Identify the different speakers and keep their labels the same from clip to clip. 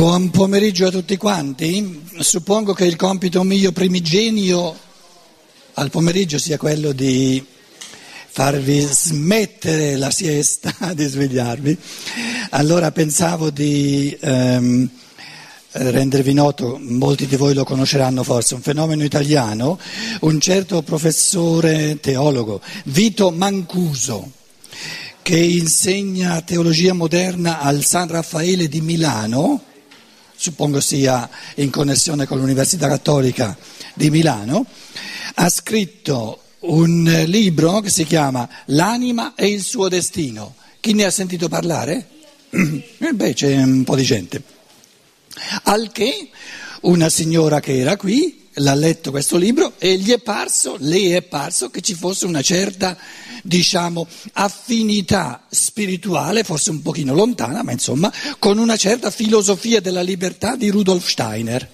Speaker 1: Buon pomeriggio a tutti quanti. Suppongo che il compito mio primigenio al pomeriggio sia quello di farvi smettere la siesta, di svegliarvi. Allora pensavo di ehm, rendervi noto, molti di voi lo conosceranno forse, un fenomeno italiano, un certo professore teologo, Vito Mancuso che insegna teologia moderna al San Raffaele di Milano, suppongo sia in connessione con l'Università Cattolica di Milano, ha scritto un libro che si chiama L'anima e il suo destino. Chi ne ha sentito parlare? Eh beh, c'è un po' di gente. Al che una signora che era qui l'ha letto questo libro e gli è parso, lei è parso che ci fosse una certa, diciamo, affinità spirituale, forse un pochino lontana, ma insomma, con una certa filosofia della libertà di Rudolf Steiner.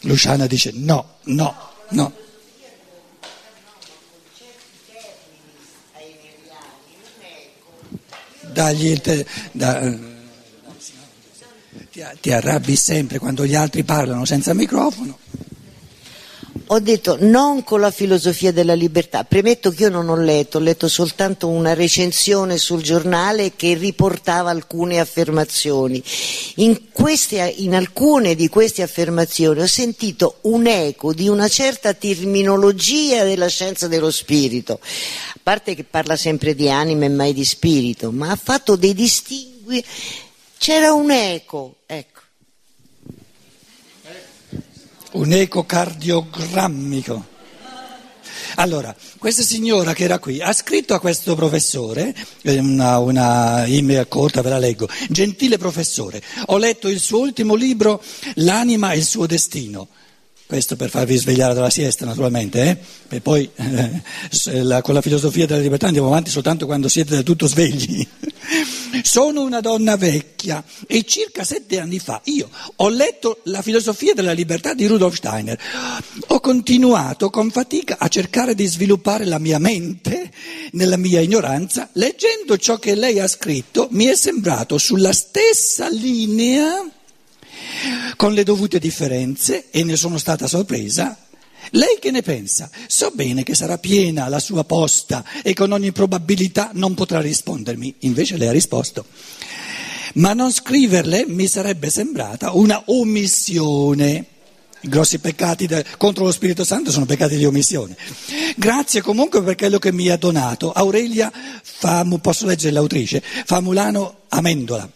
Speaker 1: Luciana dice no, no, no. Dagli da, ti, ti arrabbi sempre quando gli altri parlano senza microfono.
Speaker 2: Ho detto non con la filosofia della libertà, premetto che io non ho letto, ho letto soltanto una recensione sul giornale che riportava alcune affermazioni. In, queste, in alcune di queste affermazioni ho sentito un eco di una certa terminologia della scienza dello spirito, a parte che parla sempre di anima e mai di spirito, ma ha fatto dei distingui c'era un eco,
Speaker 1: Un eco cardiogrammico. Allora, questa signora che era qui ha scritto a questo professore, una, una email corta, ve la leggo, gentile professore, ho letto il suo ultimo libro, L'anima e il suo destino. Questo per farvi svegliare dalla siesta, naturalmente, eh? e poi eh, la, con la filosofia della libertà andiamo avanti soltanto quando siete del tutto svegli. Sono una donna vecchia e circa sette anni fa io ho letto la filosofia della libertà di Rudolf Steiner. Ho continuato con fatica a cercare di sviluppare la mia mente nella mia ignoranza. Leggendo ciò che lei ha scritto mi è sembrato sulla stessa linea con le dovute differenze e ne sono stata sorpresa. Lei che ne pensa? So bene che sarà piena la sua posta e con ogni probabilità non potrà rispondermi. Invece lei ha risposto. Ma non scriverle mi sarebbe sembrata una omissione. I grossi peccati de- contro lo Spirito Santo sono peccati di omissione. Grazie comunque per quello che mi ha donato. Aurelia, Famu, posso leggere l'autrice? Famulano Amendola.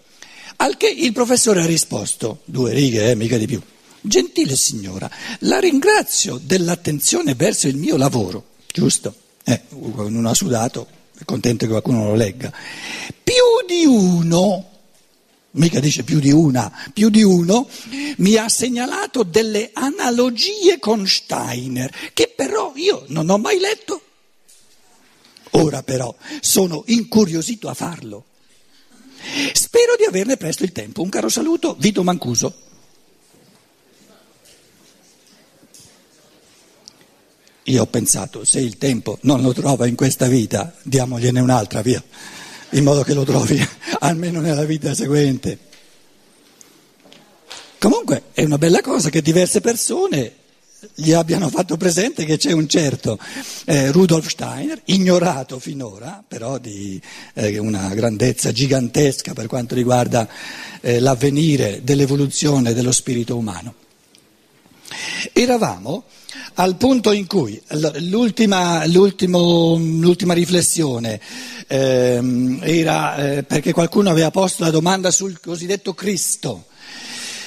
Speaker 1: Al che il professore ha risposto, due righe, eh, mica di più. Gentile signora, la ringrazio dell'attenzione verso il mio lavoro, giusto? Eh, uno ha sudato, è contento che qualcuno lo legga. Più di uno, mica dice più di una, più di uno, mi ha segnalato delle analogie con Steiner, che però io non ho mai letto. Ora però sono incuriosito a farlo. Spero di averne presto il tempo. Un caro saluto, Vito Mancuso. Io ho pensato, se il tempo non lo trova in questa vita, diamogliene un'altra via, in modo che lo trovi almeno nella vita seguente. Comunque è una bella cosa che diverse persone gli abbiano fatto presente che c'è un certo eh, Rudolf Steiner, ignorato finora, però di eh, una grandezza gigantesca per quanto riguarda eh, l'avvenire dell'evoluzione dello spirito umano. Eravamo al punto in cui l'ultima, l'ultima riflessione ehm, era eh, perché qualcuno aveva posto la domanda sul cosiddetto Cristo.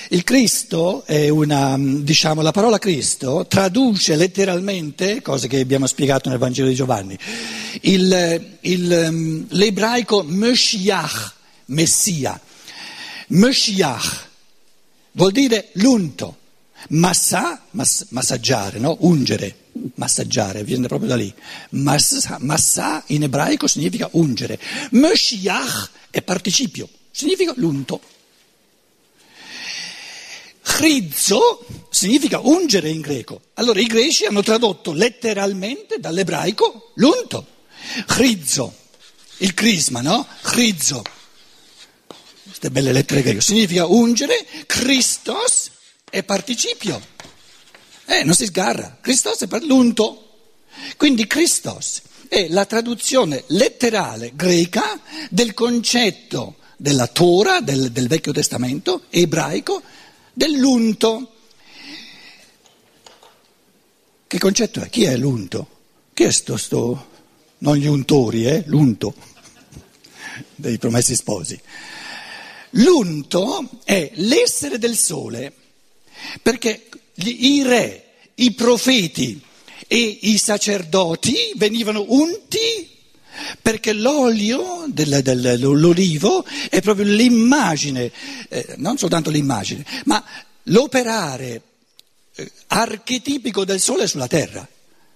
Speaker 1: Il Cristo è una, diciamo, la parola Cristo traduce letteralmente, cose che abbiamo spiegato nel Vangelo di Giovanni, il, il, l'ebraico Meshiach, Messia. Meshiach vuol dire l'unto, massa, mass, massaggiare, no? ungere, massaggiare, viene proprio da lì. Massa, massa in ebraico significa ungere. Meshiach è participio, significa l'unto. Chrizzo significa ungere in greco. Allora i greci hanno tradotto letteralmente dall'ebraico l'unto. Chrizzo, il crisma, no? Chrizzo. queste belle lettere greche, significa ungere, Christos è participio, eh, non si sgarra, Christos è par- l'unto, quindi Christos è la traduzione letterale greca del concetto della Torah, del, del Vecchio Testamento ebraico, dell'unto. Che concetto è? Chi è l'unto? Chi è sto, sto non gli untori, eh? l'unto dei promessi sposi? L'unto è l'essere del sole, perché i re, i profeti e i sacerdoti venivano unti perché l'olio del, dell'olivo è proprio l'immagine, eh, non soltanto l'immagine, ma l'operare eh, archetipico del sole sulla terra.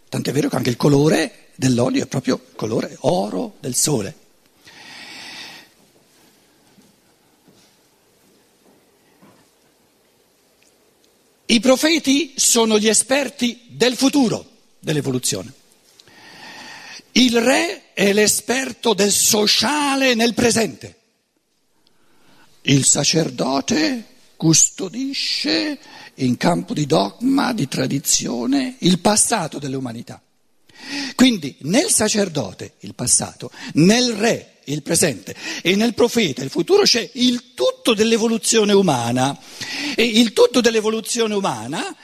Speaker 1: Tant'è vero che anche il colore dell'olio è proprio colore oro del sole. I profeti sono gli esperti del futuro, dell'evoluzione. Il re è l'esperto del sociale nel presente. Il sacerdote custodisce in campo di dogma, di tradizione, il passato dell'umanità. Quindi nel sacerdote il passato, nel re il presente e nel profeta il futuro c'è il tutto dell'evoluzione umana e il tutto dell'evoluzione umana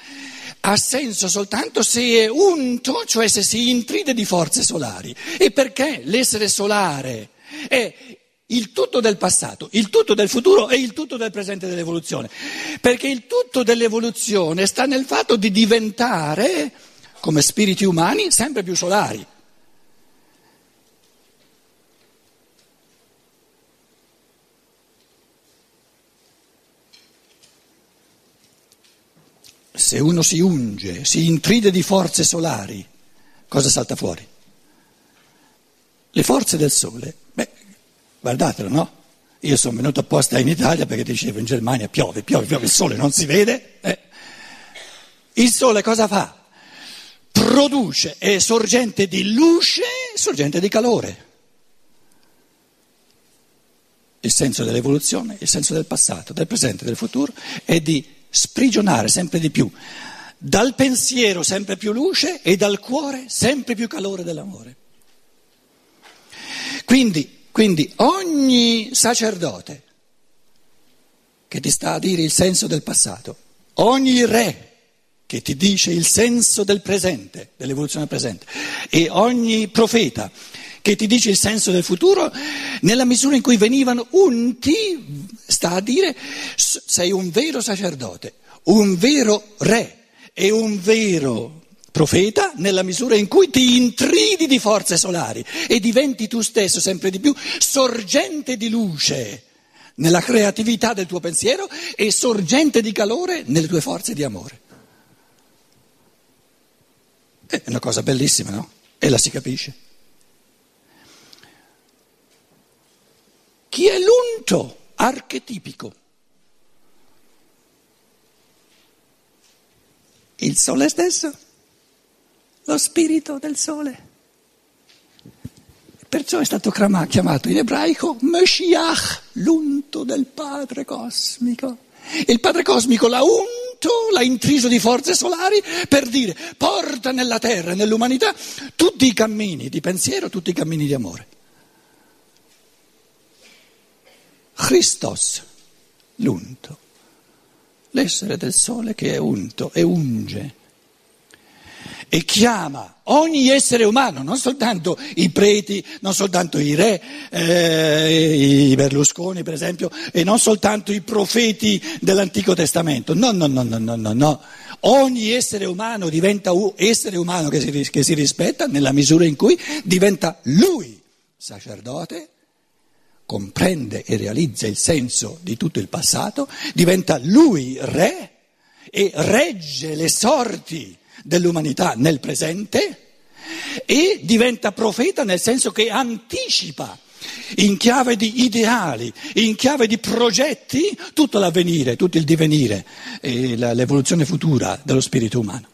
Speaker 1: ha senso soltanto se è unto, cioè se si intride di forze solari. E perché l'essere solare è il tutto del passato, il tutto del futuro e il tutto del presente dell'evoluzione. Perché il tutto dell'evoluzione sta nel fatto di diventare, come spiriti umani, sempre più solari. Se uno si unge, si intride di forze solari, cosa salta fuori? Le forze del sole. Beh, guardatelo, no? Io sono venuto apposta in Italia perché dicevo in Germania piove, piove, piove, il sole non si vede. Eh. Il sole cosa fa? Produce, è sorgente di luce, sorgente di calore. Il senso dell'evoluzione, il senso del passato, del presente, del futuro è di sprigionare sempre di più, dal pensiero sempre più luce e dal cuore sempre più calore dell'amore. Quindi, quindi ogni sacerdote che ti sta a dire il senso del passato, ogni re che ti dice il senso del presente, dell'evoluzione presente, e ogni profeta che ti dice il senso del futuro, nella misura in cui venivano unti, sta a dire sei un vero sacerdote, un vero re e un vero profeta nella misura in cui ti intridi di forze solari e diventi tu stesso sempre di più sorgente di luce nella creatività del tuo pensiero e sorgente di calore nelle tue forze di amore. È una cosa bellissima, no? E la si capisce. Chi è l'unto archetipico? Il sole stesso, lo spirito del sole. Perciò è stato chiamato in ebraico Meshiach, l'unto del Padre cosmico. Il Padre cosmico l'ha unto, l'ha intriso di forze solari per dire porta nella terra, nell'umanità, tutti i cammini di pensiero, tutti i cammini di amore. Christos, l'unto, l'essere del sole che è unto e unge e chiama ogni essere umano, non soltanto i preti, non soltanto i re, eh, i Berlusconi per esempio, e non soltanto i profeti dell'Antico Testamento, no, no, no, no, no, no, no. Ogni essere umano diventa essere umano che si, che si rispetta nella misura in cui diventa lui sacerdote comprende e realizza il senso di tutto il passato, diventa lui re e regge le sorti dell'umanità nel presente e diventa profeta nel senso che anticipa in chiave di ideali, in chiave di progetti, tutto l'avvenire, tutto il divenire e l'evoluzione futura dello spirito umano.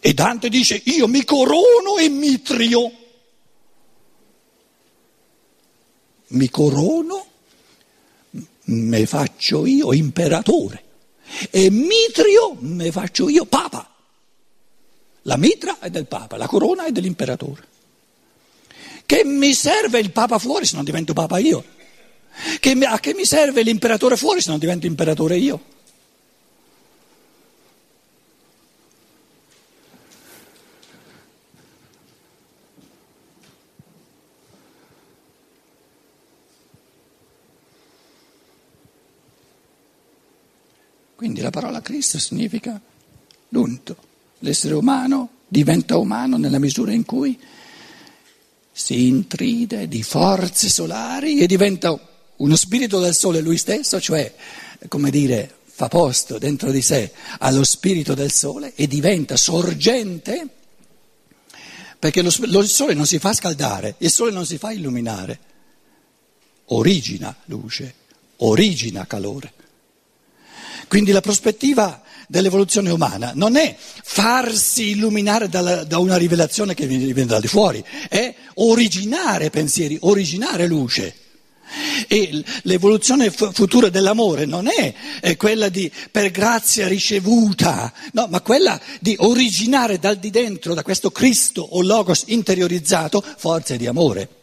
Speaker 1: E Dante dice io mi corono e mi trio. Mi corono, me faccio io imperatore e mitrio me faccio io papa. La mitra è del papa, la corona è dell'imperatore. Che mi serve il papa fuori se non divento papa io? Che, a che mi serve l'imperatore fuori se non divento imperatore io? Quindi la parola Cristo significa l'unto. L'essere umano diventa umano nella misura in cui si intride di forze solari e diventa uno spirito del sole lui stesso, cioè, come dire, fa posto dentro di sé allo spirito del sole e diventa sorgente, perché lo, lo, il sole non si fa scaldare, il sole non si fa illuminare, origina luce, origina calore. Quindi la prospettiva dell'evoluzione umana non è farsi illuminare dalla, da una rivelazione che viene, da di fuori, è originare pensieri, originare luce. E l'evoluzione futura dell'amore non è quella di per grazia ricevuta, no, ma quella di originare dal di dentro, da questo Cristo o Logos interiorizzato, forze di amore.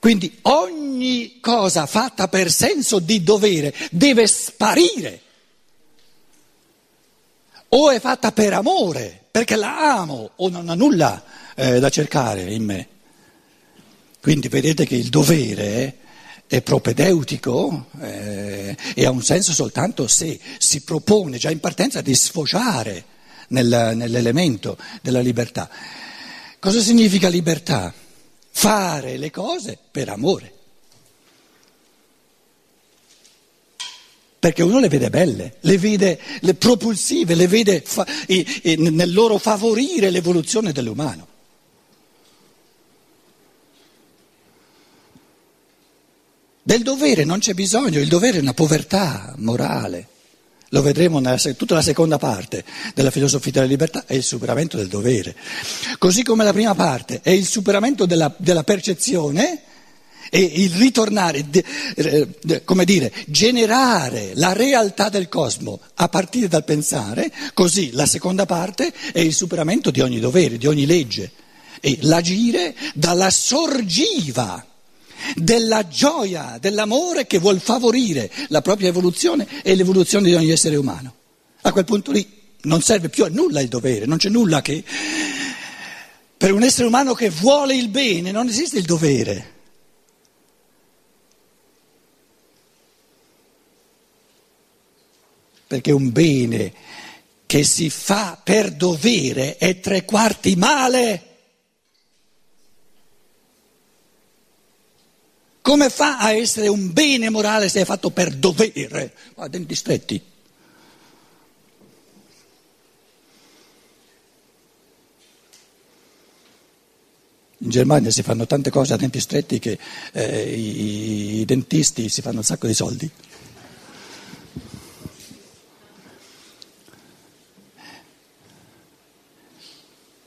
Speaker 1: Quindi ogni cosa fatta per senso di dovere deve sparire. O è fatta per amore, perché la amo, o non ha nulla eh, da cercare in me. Quindi vedete che il dovere è propedeutico eh, e ha un senso soltanto se si propone già in partenza di sfociare nel, nell'elemento della libertà. Cosa significa libertà? Fare le cose per amore. Perché uno le vede belle, le vede le propulsive, le vede fa- e, e nel loro favorire l'evoluzione dell'umano. Del dovere non c'è bisogno, il dovere è una povertà morale. Lo vedremo nella tutta la seconda parte della filosofia della libertà, è il superamento del dovere. Così come la prima parte è il superamento della, della percezione e il ritornare, come dire, generare la realtà del cosmo a partire dal pensare, così la seconda parte è il superamento di ogni dovere, di ogni legge e l'agire dalla sorgiva della gioia, dell'amore che vuol favorire la propria evoluzione e l'evoluzione di ogni essere umano. A quel punto lì non serve più a nulla il dovere, non c'è nulla che... Per un essere umano che vuole il bene non esiste il dovere. Perché un bene che si fa per dovere è tre quarti male. Come fa a essere un bene morale se è fatto per dovere? A denti stretti. In Germania si fanno tante cose a denti stretti che eh, i, i dentisti si fanno un sacco di soldi.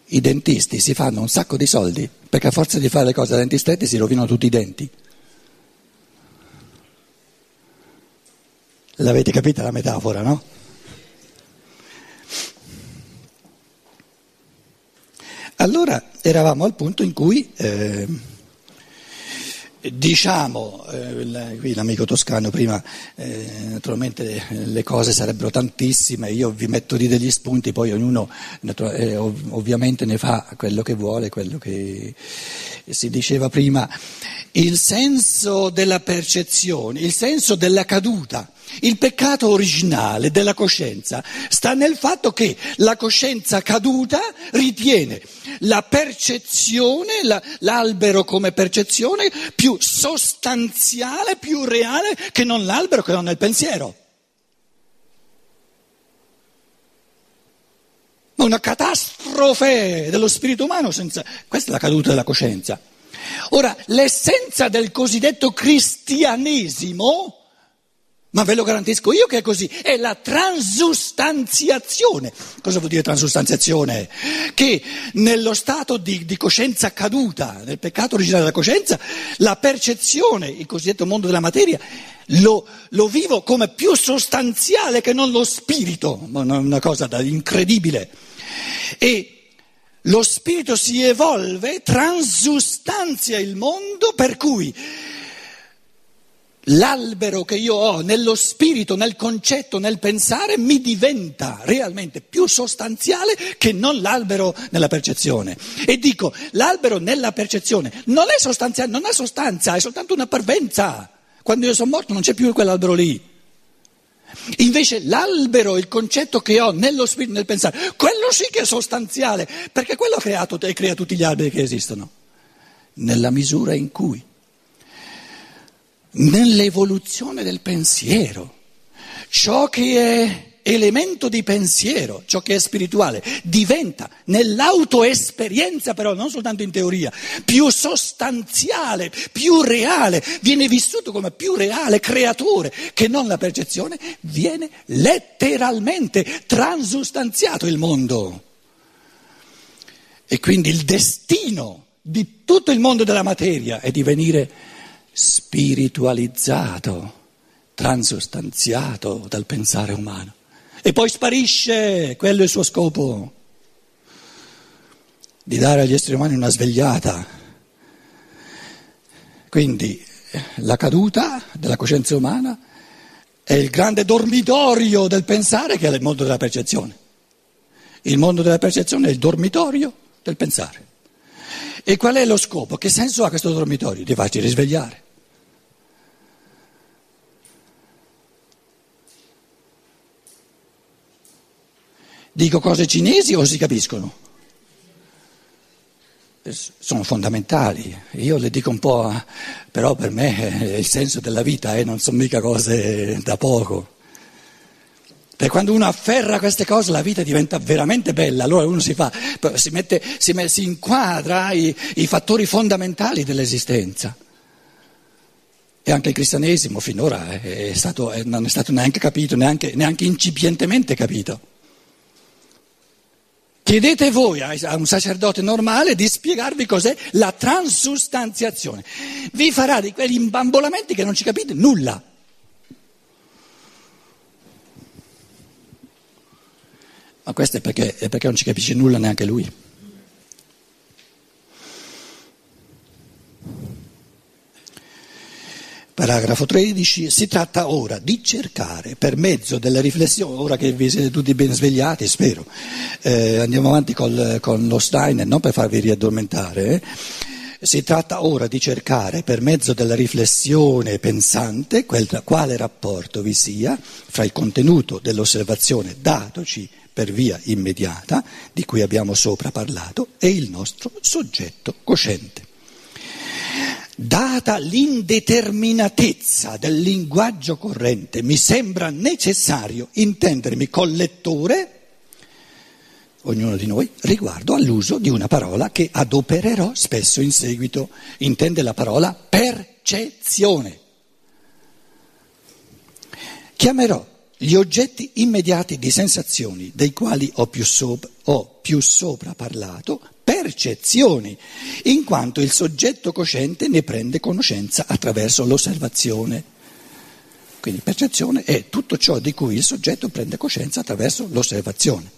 Speaker 1: I dentisti si fanno un sacco di soldi perché a forza di fare le cose a denti stretti si rovinano tutti i denti. L'avete capita la metafora, no? Allora eravamo al punto in cui eh, diciamo, eh, qui l'amico toscano prima, eh, naturalmente le cose sarebbero tantissime, io vi metto lì degli spunti, poi ognuno eh, ov- ovviamente ne fa quello che vuole, quello che si diceva prima, il senso della percezione, il senso della caduta. Il peccato originale della coscienza sta nel fatto che la coscienza caduta ritiene la percezione, la, l'albero come percezione più sostanziale, più reale che non l'albero, che non il pensiero. Ma una catastrofe dello spirito umano senza... Questa è la caduta della coscienza. Ora, l'essenza del cosiddetto cristianesimo Ma ve lo garantisco io che è così, è la transustanziazione. Cosa vuol dire transustanziazione? Che nello stato di, di, coscienza caduta, nel peccato originale della coscienza, la percezione, il cosiddetto mondo della materia, lo, lo vivo come più sostanziale che non lo spirito, una cosa incredibile. E lo spirito si evolve, transustanzia il mondo, per cui l'albero che io ho nello spirito, nel concetto, nel pensare, mi diventa realmente più sostanziale che non l'albero nella percezione. E dico, l'albero nella percezione non è sostanziale, non ha sostanza, è soltanto una parvenza. Quando io sono morto non c'è più quell'albero lì. Invece l'albero, il concetto che ho nello spirito, nel pensare, quello sì che è sostanziale, perché quello ha creato e crea tutti gli alberi che esistono, nella misura in cui nell'evoluzione del pensiero. Ciò che è elemento di pensiero, ciò che è spirituale, diventa nell'autoesperienza però, non soltanto in teoria, più sostanziale, più reale, viene vissuto come più reale creatore che non la percezione, viene letteralmente transustanziato il mondo. E quindi il destino di tutto il mondo della materia è di venire spiritualizzato, transustanziato dal pensare umano. E poi sparisce, quello è il suo scopo, di dare agli esseri umani una svegliata. Quindi la caduta della coscienza umana è il grande dormitorio del pensare che è il mondo della percezione. Il mondo della percezione è il dormitorio del pensare. E qual è lo scopo? Che senso ha questo dormitorio? Di farci risvegliare. Dico cose cinesi o si capiscono? Sono fondamentali, io le dico un po', però per me è il senso della vita eh, non sono mica cose da poco. Perché quando uno afferra queste cose la vita diventa veramente bella, allora uno si, fa, si, mette, si, si inquadra i, i, fattori fondamentali dell'esistenza. E anche il cristianesimo finora è stato, non è stato neanche capito, neanche, neanche incipientemente capito. Chiedete voi a un sacerdote normale di spiegarvi cos'è la transustanziazione. Vi farà di quegli imbambolamenti che non ci capite nulla. Ma questo è perché, è perché non ci capisce nulla neanche lui. Paragrafo 13. Si tratta ora di cercare per mezzo della riflessione, ora che vi siete tutti ben svegliati, spero, eh, andiamo avanti col, con lo Steiner, non per farvi riaddormentare, eh. si tratta ora di cercare per mezzo della riflessione pensante quel, quale rapporto vi sia fra il contenuto dell'osservazione datoci per via immediata, di cui abbiamo sopra parlato, e il nostro soggetto cosciente. Data l'indeterminatezza del linguaggio corrente, mi sembra necessario intendermi col lettore, ognuno di noi, riguardo all'uso di una parola che adopererò spesso in seguito. Intende la parola percezione. Chiamerò gli oggetti immediati di sensazioni dei quali ho più, sopra, ho più sopra parlato percezioni, in quanto il soggetto cosciente ne prende conoscenza attraverso l'osservazione. Quindi percezione è tutto ciò di cui il soggetto prende coscienza attraverso l'osservazione.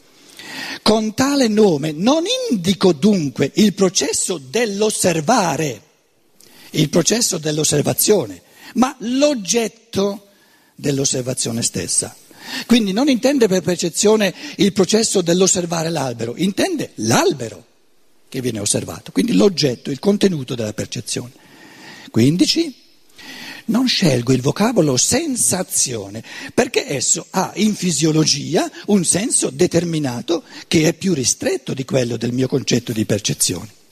Speaker 1: Con tale nome non indico dunque il processo dell'osservare, il processo dell'osservazione, ma l'oggetto dell'osservazione stessa. Quindi non intende per percezione il processo dell'osservare l'albero, intende l'albero che viene osservato, quindi l'oggetto, il contenuto della percezione. 15. Non scelgo il vocabolo sensazione perché esso ha in fisiologia un senso determinato che è più ristretto di quello del mio concetto di percezione.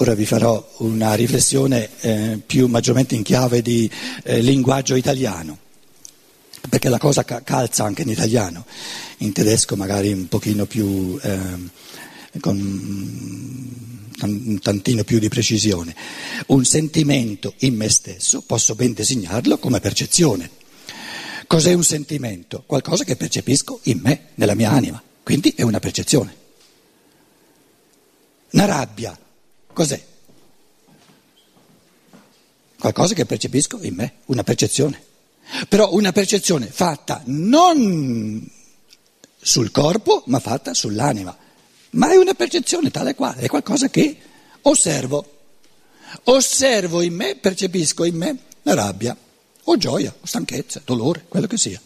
Speaker 1: Ora vi farò una riflessione eh, più maggiormente in chiave di eh, linguaggio italiano, perché la cosa ca- calza anche in italiano, in tedesco magari un pochino più... Eh, con un tantino più di precisione, un sentimento in me stesso posso ben designarlo come percezione. Cos'è un sentimento? Qualcosa che percepisco in me, nella mia anima. Quindi è una percezione. Una rabbia, cos'è? Qualcosa che percepisco in me, una percezione. Però una percezione fatta non sul corpo, ma fatta sull'anima. Ma è una percezione tale quale, è qualcosa che osservo. Osservo in me, percepisco in me la rabbia, o gioia, o stanchezza, dolore, quello che sia.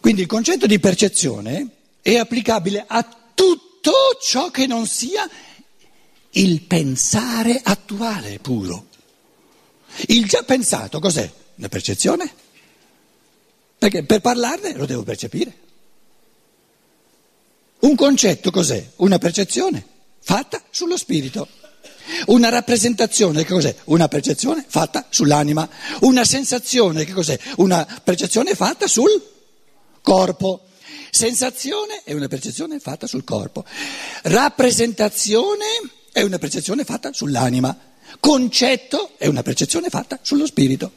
Speaker 1: Quindi il concetto di percezione è applicabile a tutto ciò che non sia il pensare attuale puro. Il già pensato cos'è? Una percezione? Perché per parlarne lo devo percepire. Un concetto cos'è? Una percezione fatta sullo spirito. Una rappresentazione che cos'è? Una percezione fatta sull'anima. Una sensazione che cos'è? Una percezione fatta sul corpo. Sensazione è una percezione fatta sul corpo. Rappresentazione è una percezione fatta sull'anima. Concetto è una percezione fatta sullo spirito.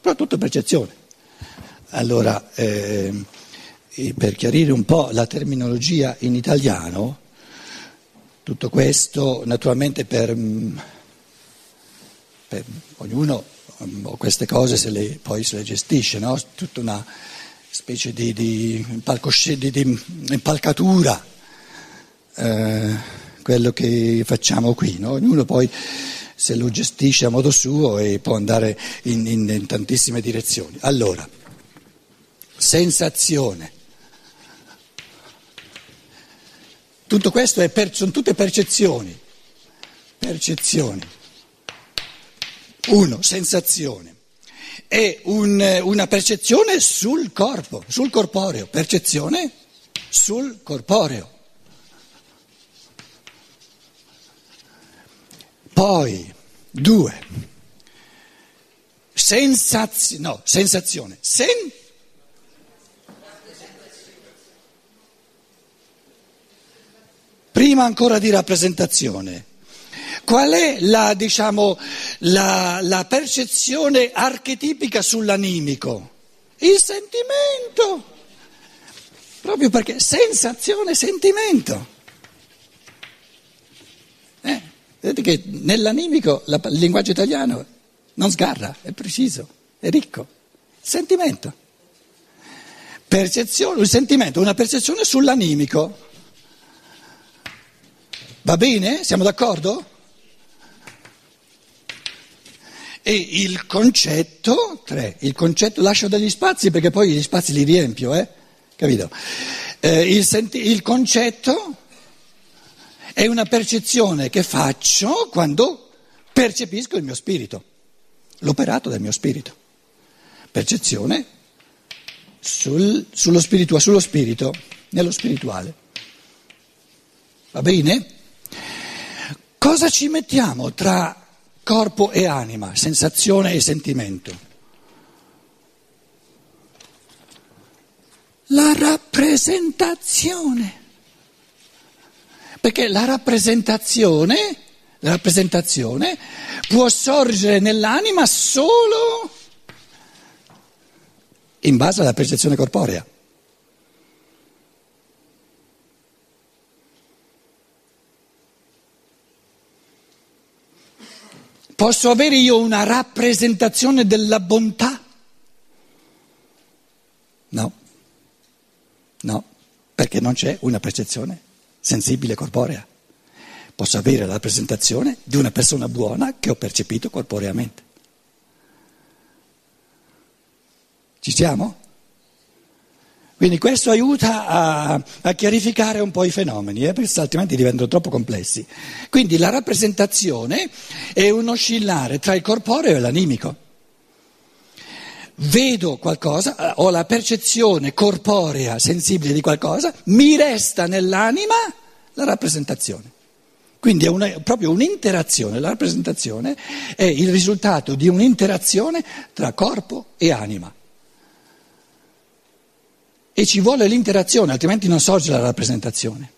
Speaker 1: Però tutto percezione. Allora, eh, per chiarire un po' la terminologia in italiano, tutto questo naturalmente per, mm, per ognuno mm, queste cose se le, poi se le gestisce, no? tutta una specie di, di, di, impalcatura, eh, quello che facciamo qui, no? ognuno poi se lo gestisce a modo suo e può andare in, in, in tantissime direzioni. Allora, sensazione. Tutto questo per, sono tutte percezioni. Percezioni. Uno, sensazione. È un, una percezione sul corpo, sul corporeo. Percezione sul corporeo. Poi, due, sensazione, no, sensazione, sen, prima ancora di rappresentazione. Qual è la, diciamo, la, la percezione archetipica sull'animico? Il sentimento. Proprio perché sensazione, sentimento. Eh, vedete che nell'animico la, il linguaggio italiano non sgarra, è preciso, è ricco. Sentimento. Percezione, un sentimento, una percezione sull'animico. Va bene? Siamo d'accordo? E il concetto, tre, il concetto, lascio degli spazi perché poi gli spazi li riempio, eh? Capito? Eh, il, senti, il concetto è una percezione che faccio quando percepisco il mio spirito, l'operato del mio spirito. Percezione sul, sullo, spiritu, sullo spirito, nello spirituale. Va bene? Cosa ci mettiamo tra corpo e anima, sensazione e sentimento? La rappresentazione. Perché la rappresentazione, la rappresentazione può sorgere nell'anima solo in base alla percezione corporea. Posso avere io una rappresentazione della bontà? No, no, perché non c'è una percezione sensibile corporea. Posso avere la rappresentazione di una persona buona che ho percepito corporeamente. Ci siamo? Quindi questo aiuta a, a, chiarificare un po' i fenomeni, eh, perché altrimenti diventano troppo complessi. Quindi la rappresentazione è un oscillare tra il corporeo e l'animico. Vedo qualcosa, eh, ho la percezione corporea, sensibile di qualcosa, mi resta nell'anima la rappresentazione. Quindi è una, proprio un'interazione, la rappresentazione è il risultato di un'interazione tra corpo e anima. E ci vuole l'interazione, altrimenti non sorge la rappresentazione.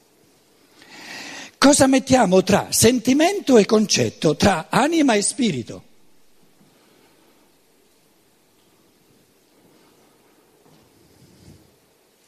Speaker 1: Cosa mettiamo tra sentimento e concetto, tra anima e spirito?